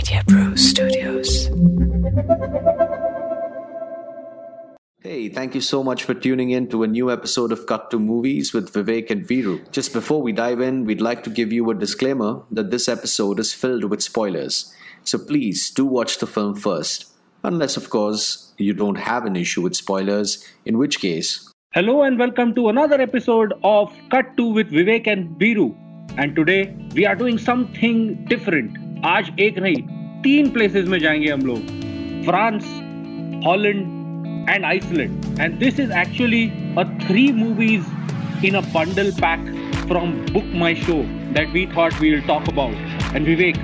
Media Pro Studios. Hey, thank you so much for tuning in to a new episode of Cut to Movies with Vivek and Viru. Just before we dive in, we'd like to give you a disclaimer that this episode is filled with spoilers. So please do watch the film first. Unless, of course, you don't have an issue with spoilers, in which case. Hello and welcome to another episode of Cut to with Vivek and Biru. And today we are doing something different. आज एक नहीं तीन places में जाएंगे हम लोग France Holland and Iceland and this is actually a three movies in a bundle pack from Book My Show that we thought we'll talk about. And Vivek,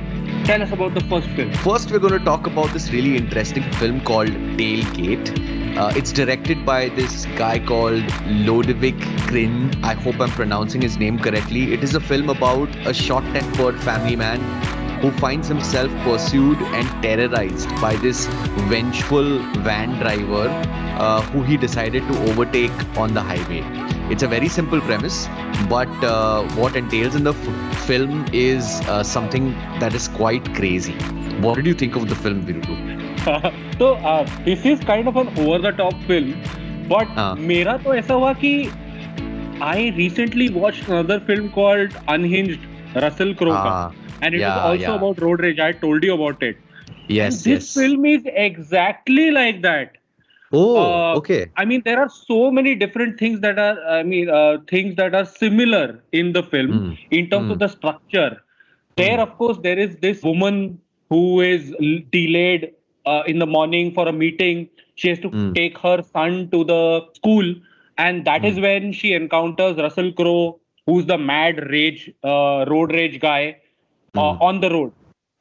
tell us about the first film. First, we're going to talk about this really interesting film called Tailgate. Uh, it's directed by this guy called Lodewijk Krin. I hope I'm pronouncing his name correctly. It is a film about a short tempered family man who finds himself pursued and terrorized by this vengeful van driver uh, who he decided to overtake on the highway. It's a very simple premise, but uh, what entails in the f- film is uh, something that is quite crazy. What did you think of the film, Virudu? so, uh, this is kind of an over the top film, but uh. mera aisa hua ki I recently watched another film called Unhinged Russell Crowe. Ah, and it yeah, also yeah. about road rage. I told you about it. Yes. And this yes. film is exactly like that. Oh, uh, okay. I mean, there are so many different things that are, I mean, uh, things that are similar in the film mm. in terms mm. of hmm. the structure. There, mm. of course, there is this woman who is delayed uh, in the morning for a meeting. She has to hmm. take her son to the school, and that is hmm. when she encounters Russell Crowe who's the mad rage, uh, road rage guy uh, Mm. on the road.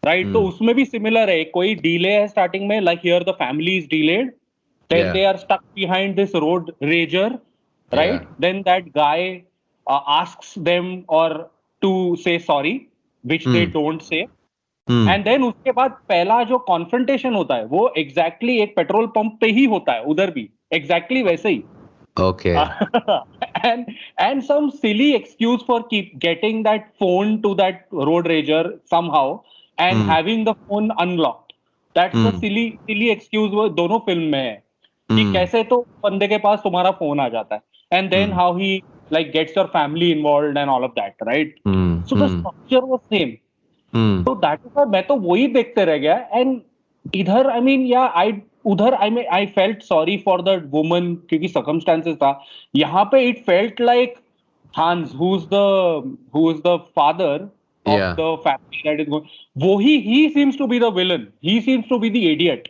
Right, तो Mm. उसमें भी similar है कोई delay है starting में like here the family is delayed then Yeah. they are stuck behind this road rager right Yeah. then that guy uh, asks them or to say sorry which they Hmm. don't say Hmm. and उसके बाद पहला जो confrontation होता है वो exactly exactly एक petrol pump पे ही होता है उधर भी एग्जैक्टली exactly वैसे ही okay. Uh, and and some silly excuse for keep getting that phone to that road rager somehow and Hmm. having the phone unlocked that's the Hmm. silly silly excuse वो दोनों film में है कि Hmm. कैसे तो बंदे के पास तुम्हारा फ़ोन आ जाता है and then Hmm. How he like gets your family involved and all of that right Hmm. So the Hmm. Structure was same Hmm. तो दैट इज़ मैं तो वही देखते रह गया एंड इधर आई मीन या आई उधर आई mean I felt sorry for the woman क्योंकि सर्कमस्टांसेस था यहाँ पे it felt like Hans, who's the who is the father of Yeah. the family that is going. Wo he he seems to be the villain. He seems to be the idiot.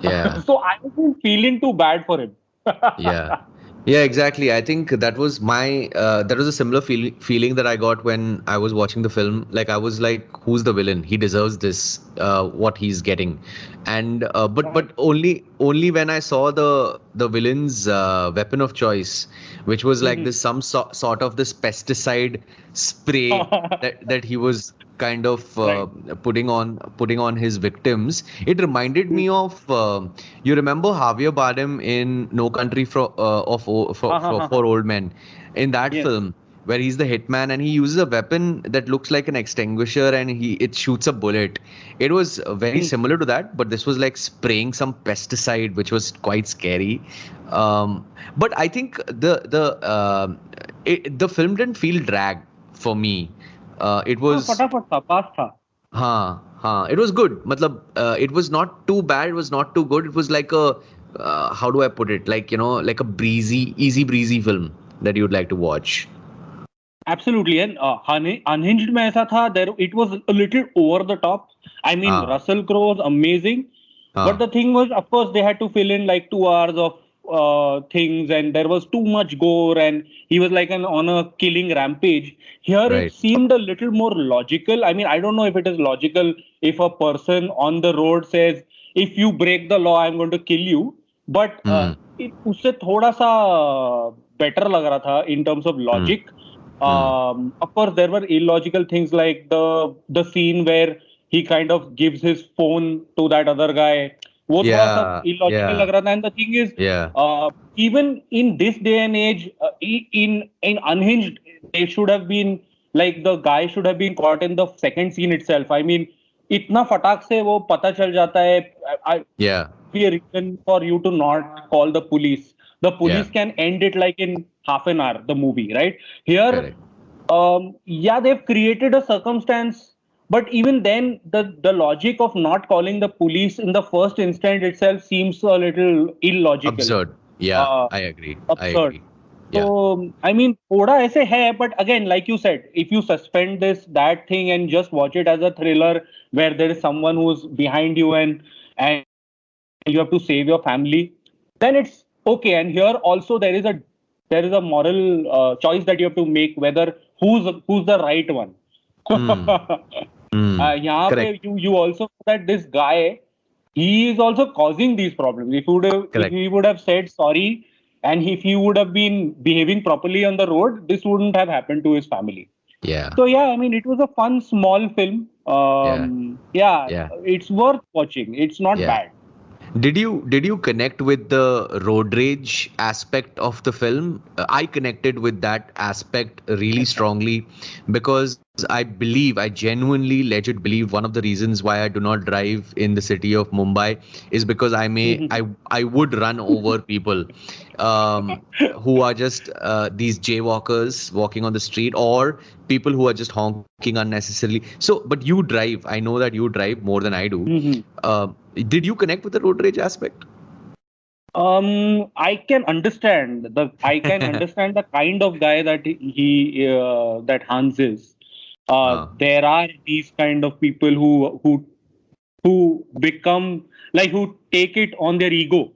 Yeah. so I wasn't feeling too bad for him. yeah yeah exactly. I think that was my uh, that was a similar feel- feeling that i got when i was watching the film. Like i was like who's the villain? He deserves this uh, what he's getting. And uh, but but only only when i saw the the villain's uh, weapon of choice which was like Mhm. this some so- sort of this pesticide spray that, that he was kind of uh, putting on putting on his victims it reminded me of uh, you remember Javier Bardem in No Country for uh, of for, Uh-huh, for, uh-huh. for old men in that Yes. film where he's the hitman and he uses a weapon that looks like an extinguisher and he it shoots a bullet it was very Hmm. similar to that but this was like spraying some pesticide which was quite scary um, but i think the the uh, it, the film didn't feel drag for me uh, it was फटाफट था पास था हाँ हाँ it was good मतलब uh, it was not too bad it was not too good it was like a uh, how do I put it like you know like a breezy easy breezy film that you'd like to watch Absolutely, and uh, Hun- Unhinged में ऐसा था there it was a little over the top. I mean, Ah. Russell Crowe was amazing, हाँ, but the thing was, of course, they had to fill in like two hours of uh, things and there was too much gore and he was like an on a killing rampage here right. it seemed a little more logical i mean i don't know if it is logical if a person on the road says if you break the law i'm going to kill you but mm. uh, hmm. usse thoda sa better lag raha tha in terms of hmm. logic mm. Um, of course there were illogical things like the the scene where he kind of gives his phone to that other guy वो yeah, थोड़ा सा illogical yeah, लग रहा था and the thing is even in this day and age in in unhinged they should have been like the guy should have been caught in the second scene itself I mean इतना फटाक से वो पता चल जाता है be a reason for you to not call the police the police can and it like in half an hour the movie right here yeah they've created a circumstance but even then, the the logic of not calling the police in the first instant itself seems a little illogical. Absurd. Yeah, Uh, I agree. I absurd. agree. Yeah. So I mean, थोड़ा ऐसे है, but again, like you said, if you suspend this that thing and just watch it as a thriller where there is someone who's behind you and and you have to save your family, then it's okay. And here also there is a there is a moral uh, choice that you have to make whether who's who's the right one. Hmm. Hmm. Uh, यहाँ पे Correct. you you also know that this guy he is also causing these problems. If he would have, if Correct. he would have said sorry and if he would have been behaving properly on the road, this wouldn't have happened to his family. yeah. So yeah, I mean it was a fun small film. Um, yeah. Yeah. it's worth watching. It's not Yeah. bad. Did you did you connect with the road rage aspect of the film? Uh, I connected with that aspect really strongly because I believe I genuinely legit believe one of the reasons why I do not drive in the city of Mumbai is because I may I I would run over people um, who are just uh, these jaywalkers walking on the street or people who are just honking unnecessarily. So, but you drive. I know that you drive more than I do. Mhm. Uh, did you connect with the road rage aspect? Um, I can understand the I can understand the kind of guy that he uh, that Hans is. Uh. There are these kind of people who who who become like who take it on their ego,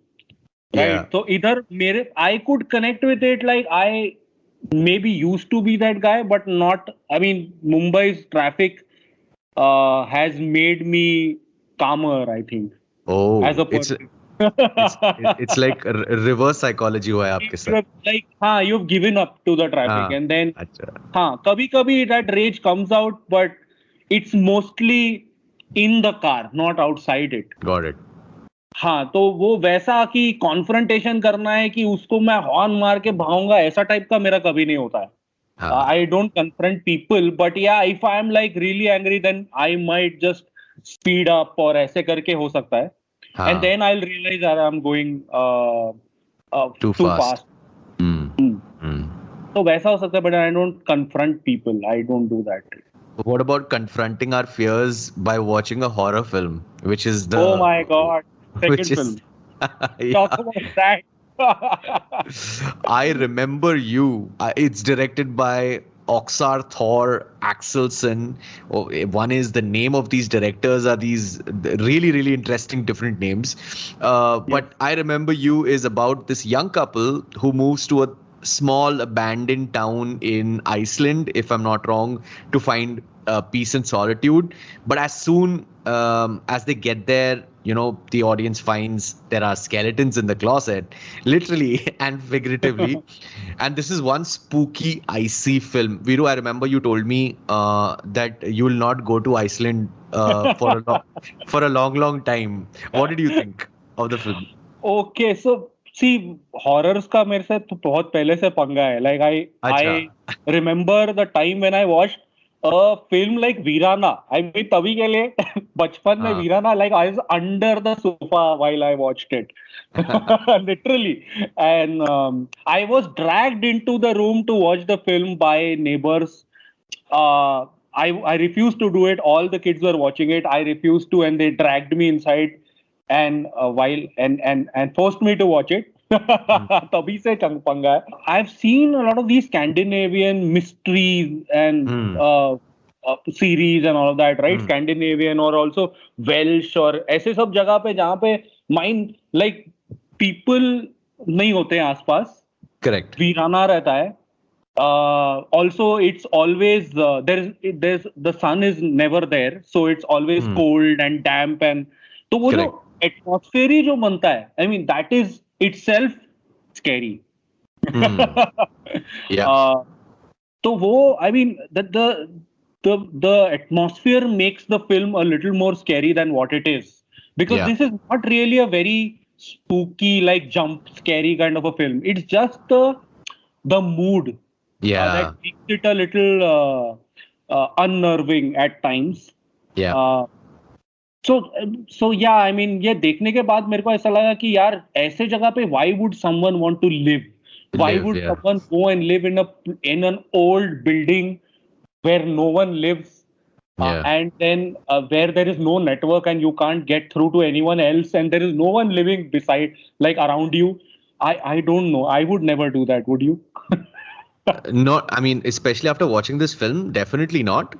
right? Yeah. So either mere I could connect with it like I maybe used to be that guy, but not. I mean, Mumbai's traffic uh, has made me calmer. I think Oh, as a person. it's, it's like reverse psychology हुआ है आपके It's साथ. like हाँ you've given up to the traffic हाँ. and then अच्छा. हाँ कभी कभी that rage comes out but it's mostly in the car not outside it Got it. हाँ तो वो वैसा कि कॉन्फ्रंटेशन करना है कि उसको मैं हॉर्न मार के भाऊँगा ऐसा टाइप का मेरा कभी नहीं होता है हाँ. I don't confront people, but yeah, if I'm like really angry, then I might just speed up or ऐसे करके हो सकता है. हाँ. And then I'll realize that I'm going uh, uh, Too fast. Hmm. Hmm. Hmm. तो वैसा हो सकता है, but I don't confront people. I don't do that. What about confronting our fears by watching a horror film, which is the oh my god, second which film. is Yeah. Talk about that. I remember you. Uh, it's directed by Oskar Thor Axelsson. Oh, one is the name of these directors are these really, really interesting different names. Uh, But I remember you is about this young couple who moves to a small abandoned town in Iceland, if I'm not wrong, to find uh, peace and solitude. But as soon um, as they get there, you know, the audience finds there are skeletons in the closet, literally and figuratively. and this is one spooky, icy film. Viru, I remember you told me uh, that you will not go to Iceland uh, for a long, for a long, long time. What did you think of the film? Okay, so see, horrors का मेरे से तो बहुत पहले से पंगा है. Like I, I remember the time when I watched a film like Veerana. I mean, तभी के लिए बचपन में Veerana like I was under the sofa while I watched it, literally. And um, I was dragged into the room to watch the film by neighbors. Uh, I I refused to do it. All the kids were watching it. I refused to, and they dragged me inside and uh, while and and and forced me to watch it. तभी से चंग पंगा है। I have seen a lot of the Scandinavian mysteries and series and all of that right Scandinavian और also Welsh और ऐसे सब जगह पे जहाँ पे माइंड लाइक पीपल नहीं होते हैं आसपास। करेक्ट वीराना रहता है। Also it's always there there the sun is never there so it's always cold and damp and तो वो Correct. जो एटमोसफेयर ही जो बनता है I mean that is itself scary. Mm. yeah. Uh, so, wo, I mean, the the the atmosphere makes the film a little more scary than what it is because yeah. this is not really a very spooky like jump scary kind of a film it's just the the mood uh, yeah uh, that makes it a little uh, uh, unnerving at times yeah uh, so so yeah I mean ये देखने के बाद मेरे को ऐसा लगा कि यार ऐसे जगह पे why would someone want to live why would someone go and live in a in an old building where no one lives and then where there is no network and you can't get through to anyone else and there is no one living beside like around you I I don't know I would never do that would you not i mean especially after watching this film definitely not.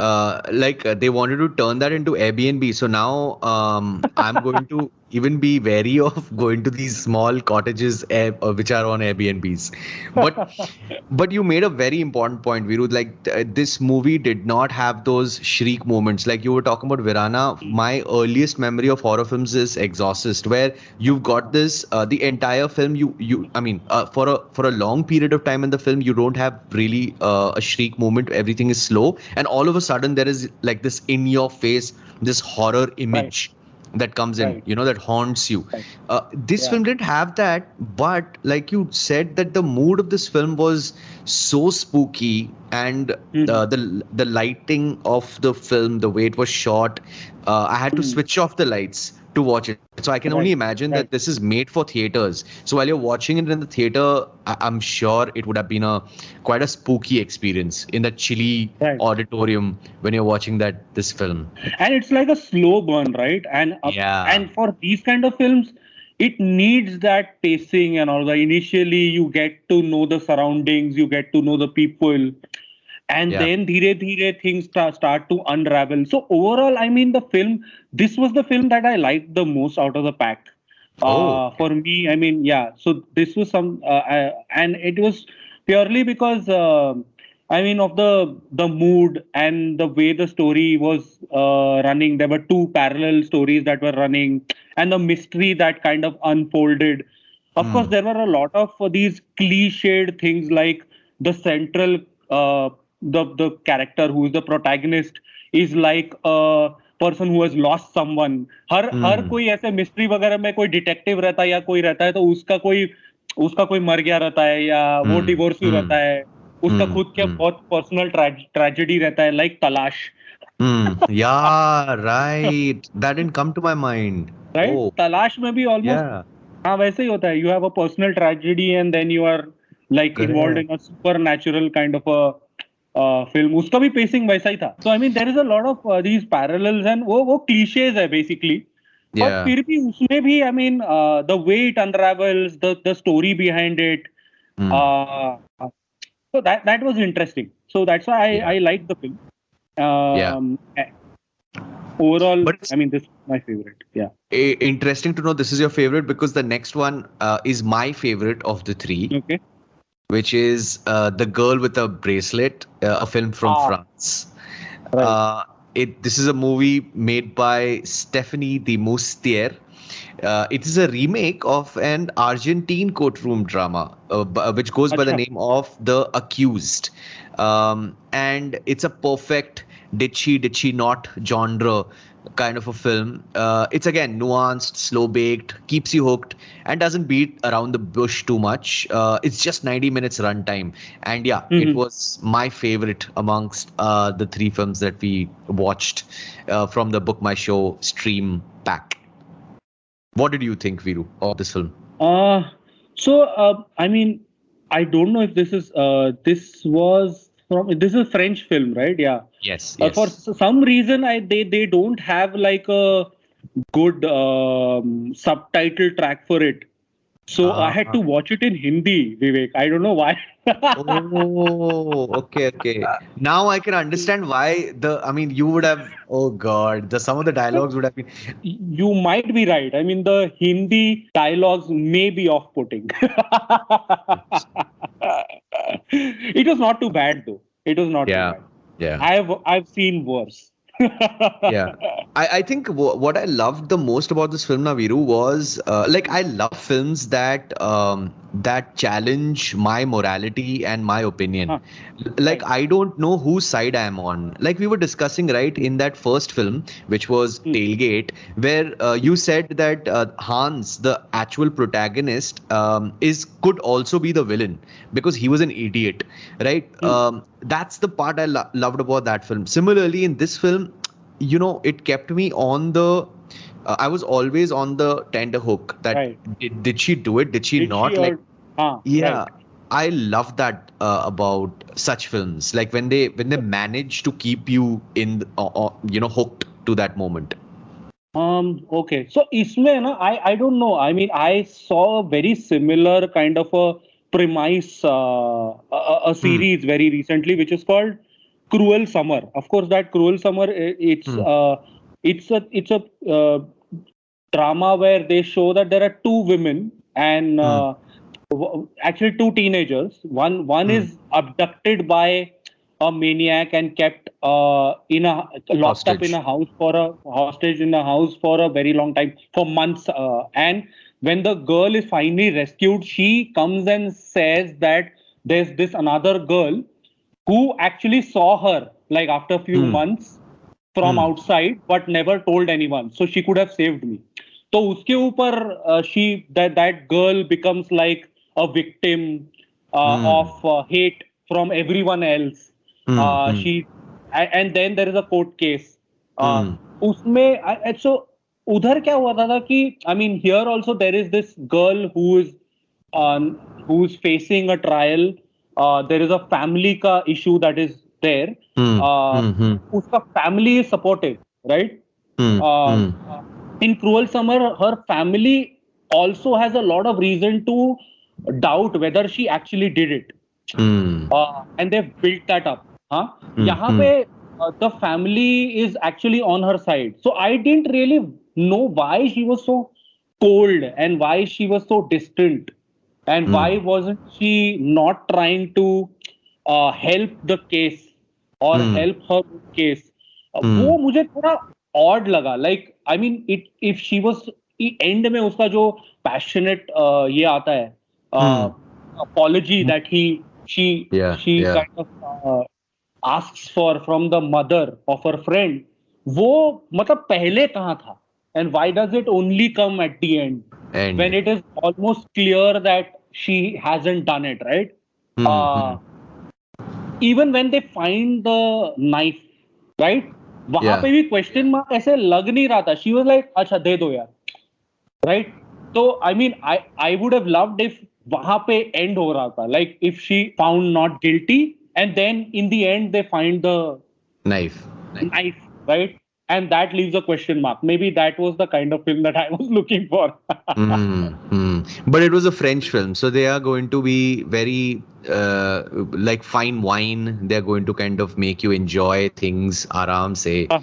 Uh, like uh, they wanted to turn that into airbnb. So now um, i'm going to even be wary of going to these small cottages air, uh, which are on airbnbs. But but you made a very important point viru like th- this movie did not have those shriek moments. Like you were talking about Veerana. My earliest memory of horror films is exorcist where you've got this uh, the entire film you you i mean uh, for a for a long period of time in the film you don't have really uh, a shriek moment. Everything is slow. And all of a sudden there is like this in your face this horror image that comes in Right. you know that haunts you Right. uh, this Yeah. film didn't have that but like you said that the mood of this film was so spooky and Mhm. uh, the the lighting of the film the way it was shot uh, i had to Mhm. switch off the lights to watch it. So i can only imagine right. that this is made for theaters. So while you're watching it in the theater I- i'm sure it would have been a quite a spooky experience in that chilly Right. auditorium when you're watching that this film. And it's like a slow burn right? And uh, Yeah. and for these kind of films it needs that pacing and all that. Initially you get to know the surroundings you get to know the people and Yeah. then dheere dheere things start, start to unravel so overall i mean the film this was the film that i liked the most out of the pack Oh. uh, for me i mean yeah so this was some uh, uh, and it was purely because uh, i mean of the the mood and the way the story was uh, running there were two parallel stories that were running and the mystery that kind of unfolded of Hmm. course there were a lot of uh, these cliched things like the central uh, the the character who is the protagonist is like a person who has lost someone हर Hmm. हर कोई ऐसे mystery वगैरह में कोई detective रहता है या कोई रहता है तो उसका कोई उसका कोई मर गया रहता है या वो Hmm. Divorce Hmm. रहता है उसका Hmm. खुद का Hmm. बहुत पर्सनल ट्रेजेडी रहता है लाइक तलाश Hmm. yeah right that didn't come to my mind right तलाश में भी ऑलमोस्ट yeah हाँ वैसे ही होता है you have a personal tragedy and then you are like Correct. Involve in a supernatural kind of a film उसका भी पेसिंग वैसा ही था so I mean there is a lot of these parallels and वो वो clichés है basically but yeah फिर भी उसमें भी I mean the way it unravels the the story behind it Hmm. uh, so that that was interesting so that's why i Yeah. i liked the film um, eh, overall But it's- i mean this is my favorite yeah I- interesting to know this is your favorite because the next one uh, is my favorite of the three okay which is uh, the girl with a bracelet uh, a film from Ah. france Right. uh, it this is a movie made by stephanie Demoustier uh, it is a remake of an Argentine courtroom drama, uh, b- which goes by the name of The Accused. Um, and it's a perfect did she, did she not genre kind of a film. Uh, it's again nuanced, slow baked, keeps you hooked, and doesn't beat around the bush too much. Uh, it's just 90 minutes runtime. And yeah, it Mhm. was my favorite amongst uh, the three films that we watched uh, from the Book My Show stream pack. What did you think, Viru, of this film? Uh, so uh, I mean, I don't know if this is uh, this was from this is a French film, right? Yeah. Yes, Uh, for some reason, I they they don't have like a good um, subtitle track for it. So I had to watch it in Hindi, Vivek. I don't know why. oh, okay, okay. Now I can understand why the. I mean, you would have. Oh God, the some of the dialogues would have been. you might be right. I mean, the Hindi dialogues may be off-putting. it was not too bad, though. It was not Yeah. too bad. Yeah. I've I've seen worse. Yeah I, I think w- what i loved the most about this film naviru was uh, like i love films that um, that challenge my morality and my opinion Huh. Like i don't know whose side i am on like we were discussing right in that first film which was Hmm. tailgate where uh, you said that uh, hans the actual protagonist um, is could also be the villain because he was an idiot right Hmm. um, that's the part i lo- loved about that film similarly in this film you know, it kept me on the. Uh, I was always on the tender hook. That Right. did, did she do it? Did she Did not? she or- like, Ah, yeah. right. I love that uh, about such films. Like when they when they manage to keep you in, the- uh, uh, you know, hooked to that moment. Um, okay. So इसमें ना I I don't know. I mean I saw a very similar kind of a premise uh, a, a- series very recently which is called Cruel Summer. Of course that Cruel Summer it's Hmm. uh, it's a it's a uh, drama where they show that there are two women and uh, w- actually two teenagers. One one Hmm. is abducted by a maniac and kept uh, in a locked up in a house for a hostage in a house for a very long time for months uh, and when the girl is finally rescued she comes and says that there's this another girl who actually saw her like after a few Hmm. months from Hmm. outside but never told anyone so she could have saved me तो उसके ऊपर uh, she that that girl becomes like a victim uh, Hmm. of uh, hate from everyone else Hmm, uh, hmm. she a- and then there is a court case uh, Hmm. उसमें I- I- so उधर क्या हुआ था, था कि I mean here also there is this girl who is who is facing a trial there is a family का issue that is there उसका family is supportive right in Cruel Summer her family also has a lot of reason to doubt whether she actually did it and they built that up यहाँ hmm. पे the family is actually on her side so I don't really know why she was so cold and why she was so distant and Hmm. why wasn't she not trying to uh, help the case or Hmm. help her case Uh, Hmm. वो मुझे थोड़ा odd लगा like I mean it if she was end में उसका जो passionate uh, ये आता है uh, apology that he she Yeah, she yeah. kind of uh, asks for from the mother of her friend वो मतलब पहले कहाँ था and why does it only come at the end And when it is almost clear that she hasn't done it right Hmm, uh, even when they find the knife right वहां Yeah. पे भी question mark ऐसे लग नहीं रहा था she was like अच्छा दे दो यार राइट तो I mean I I would have loved if वहां पे एंड हो रहा था like if she found not guilty and then in the end they find the knife. knife. knife right and that leaves a question mark. Maybe that was the kind of film that I was looking for. mm-hmm. But it was a French film, so they are going to be very uh, like fine wine. They're going to kind of make you enjoy things, aram say.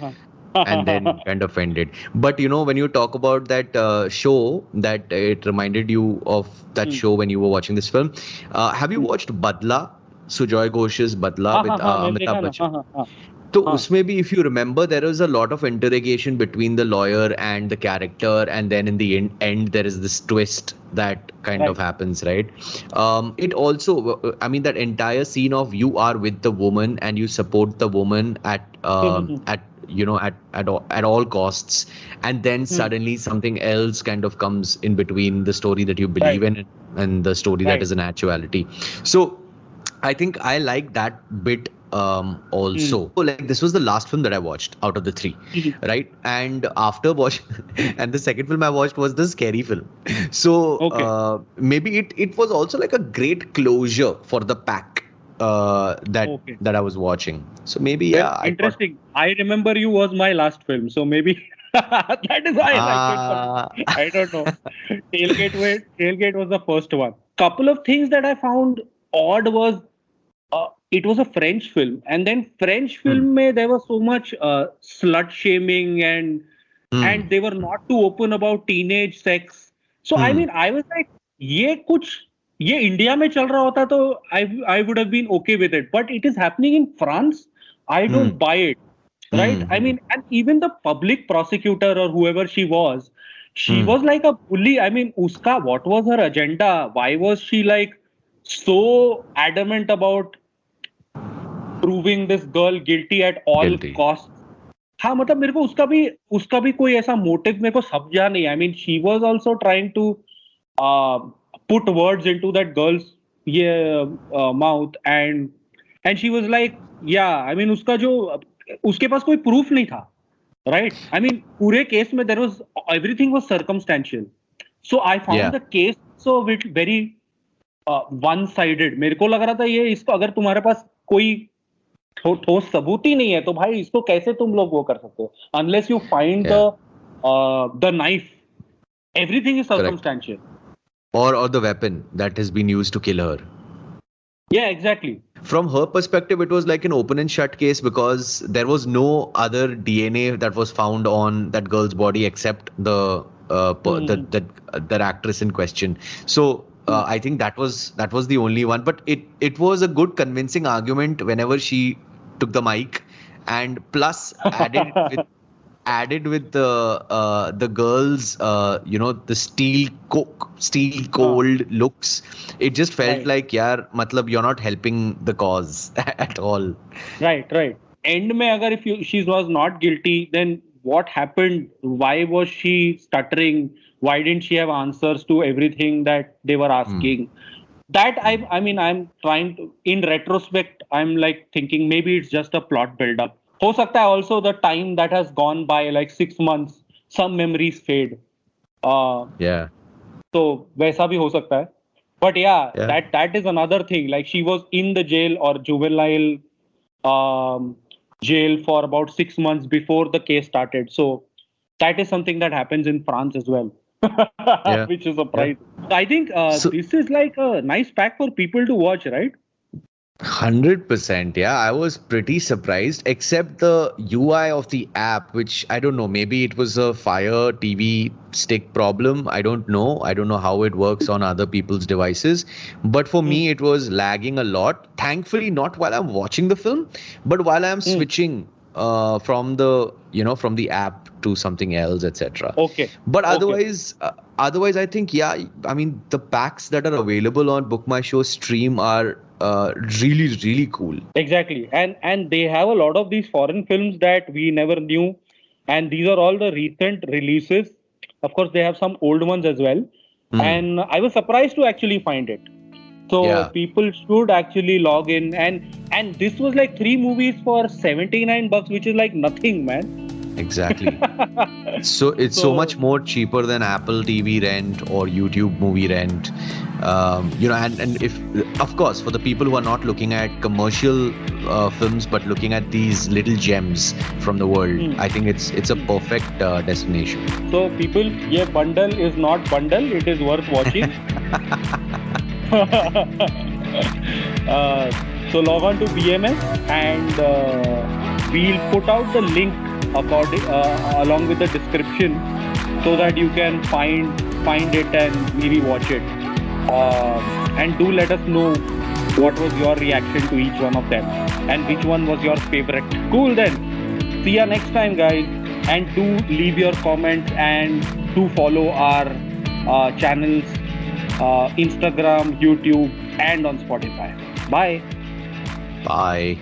Uh-huh. and then kind of ended. But you know, when you talk about that uh, show, that it reminded you of that mm. show when you were watching this film. Uh, have you hmm. watched Badla? Sujoy Ghosh's Badla with uh, Amitabh Bachchan. हाँ, हाँ, हाँ. तो हाँ. उसमें भी if you remember there was a lot of interrogation between the lawyer and the character and then in the end, end there is this twist that kind of Right. happens right um, it also uh, i mean that entire scene of you are with the woman and you support the woman at um, Mhm. at you know at at all, at all costs and then Hmm. suddenly something else kind of comes in between the story that you believe Right. in and the story that Right. is an actuality so I think I like that bit um, also. Hmm. So, like this was the last film that I watched out of the three, Mhm. right? And after watching, and the second film I watched was the scary film. So Okay. uh, maybe it it was also like a great closure for the pack uh, that Okay. that I was watching. So maybe yeah, I interesting. I remember you was my last film, so maybe that is why I liked it. Ah. I don't know. Tailgate, was, Tailgate was the first one. Couple of things that I found odd was uh, it was a French film, and then French Hmm. film में there was so much uh, slut shaming and Hmm. and they were not too open about teenage sex. So I Hmm. mean, I was like, ये कुछ ये India में चल रहा होता तो I I would have been okay with it, but it is happening in France. I don't Hmm. buy it, right? Hmm. I mean, and even the public prosecutor or whoever she was, she Hmm. was like a bully. I mean, uska what was her agenda? Why was she like so adamant about proving this girl guilty at all cost हाँ मतलब मेरे को उसका भी उसका भी कोई ऐसा मोटिव मेरे को समझा नहीं I mean she was also trying to put words into that girl's ये mouth and and she was like yeah I mean उसका जो उसके पास कोई प्रूफ नहीं था राइट आई मीन पूरे केस में there was everything was circumstantial so I found the case so wit very one sided मेरे को लग रहा था ये इसको अगर तुम्हारे पास कोई ठो, ठोस सबूत ही नहीं है तो भाई इसको कैसे तुम लोग वो कर सकते हो unless you find the the knife everything is Correct. Circumstantial or or the weapon that has been used to kill her. yeah exactly From her perspective, it was like an open and shut case because there was no other DNA that was found on that girl's body except the uh, per- the, Hmm. the that actress in question. So uh, I think that was that was the only one. But it it was a good convincing argument whenever she took the mic, and plus added with added with the uh, the girls uh, you know the steel co- steel cold looks. It just felt Right. like yeah matlab you're not helping the cause at all. Right right. End mein agar if you she was not guilty then what happened? Why was she stuttering? Why didn't she have answers to everything that they were asking that i i mean i'm trying to in retrospect i'm like thinking maybe it's just a plot build up ho sakta hai also the time that has gone by like 6 months some memories fade uh yeah तो वैसा भी हो सकता है but या Yeah. That that is another thing like she was in the jail और juvenile jail for about 6 months before the case started so that is something that happens in France as well which is surprising I think uh, So- this is like a nice pack for people to watch right? 100% yeah. I was pretty surprised except the ui of the app which i don't know maybe it was a fire tv stick problem. I don't know. I don't know how it works on other people's devices. But for me it was lagging a lot. Thankfully not while i'm watching the film but while i'm switching uh, from the you know from the app to something else etc okay. But Okay. otherwise uh, otherwise i think yeah i mean the packs that are available on book my show stream are uh, really really cool. Exactly. And and they have a lot of these foreign films that we never knew. And these are all the recent releases. Of course they have some old ones as well. Hmm. and i was surprised to actually find it. So Yeah. people should actually log in. And and this was like three movies for 79 bucks which is like nothing man exactly. So it's so, So- much more cheaper than apple tv rent or youtube movie rent. Um, you know and, and if of course for the people who are not looking at commercial uh, films but looking at these little gems from the world Hmm. i think it's it's a perfect uh, destination. So people yeah bundle is not bundle it is worth watching. Uh, so log on to bms and uh, we'll put out the link according uh, along with the description so that you can find find it and maybe watch it. Uh, and do let us know what was your reaction to each one of them and which one was your favorite. Cool then. See ya next time guys. And do leave your comments and do follow our uh, channels uh, instagram youtube and on spotify. Bye. Bye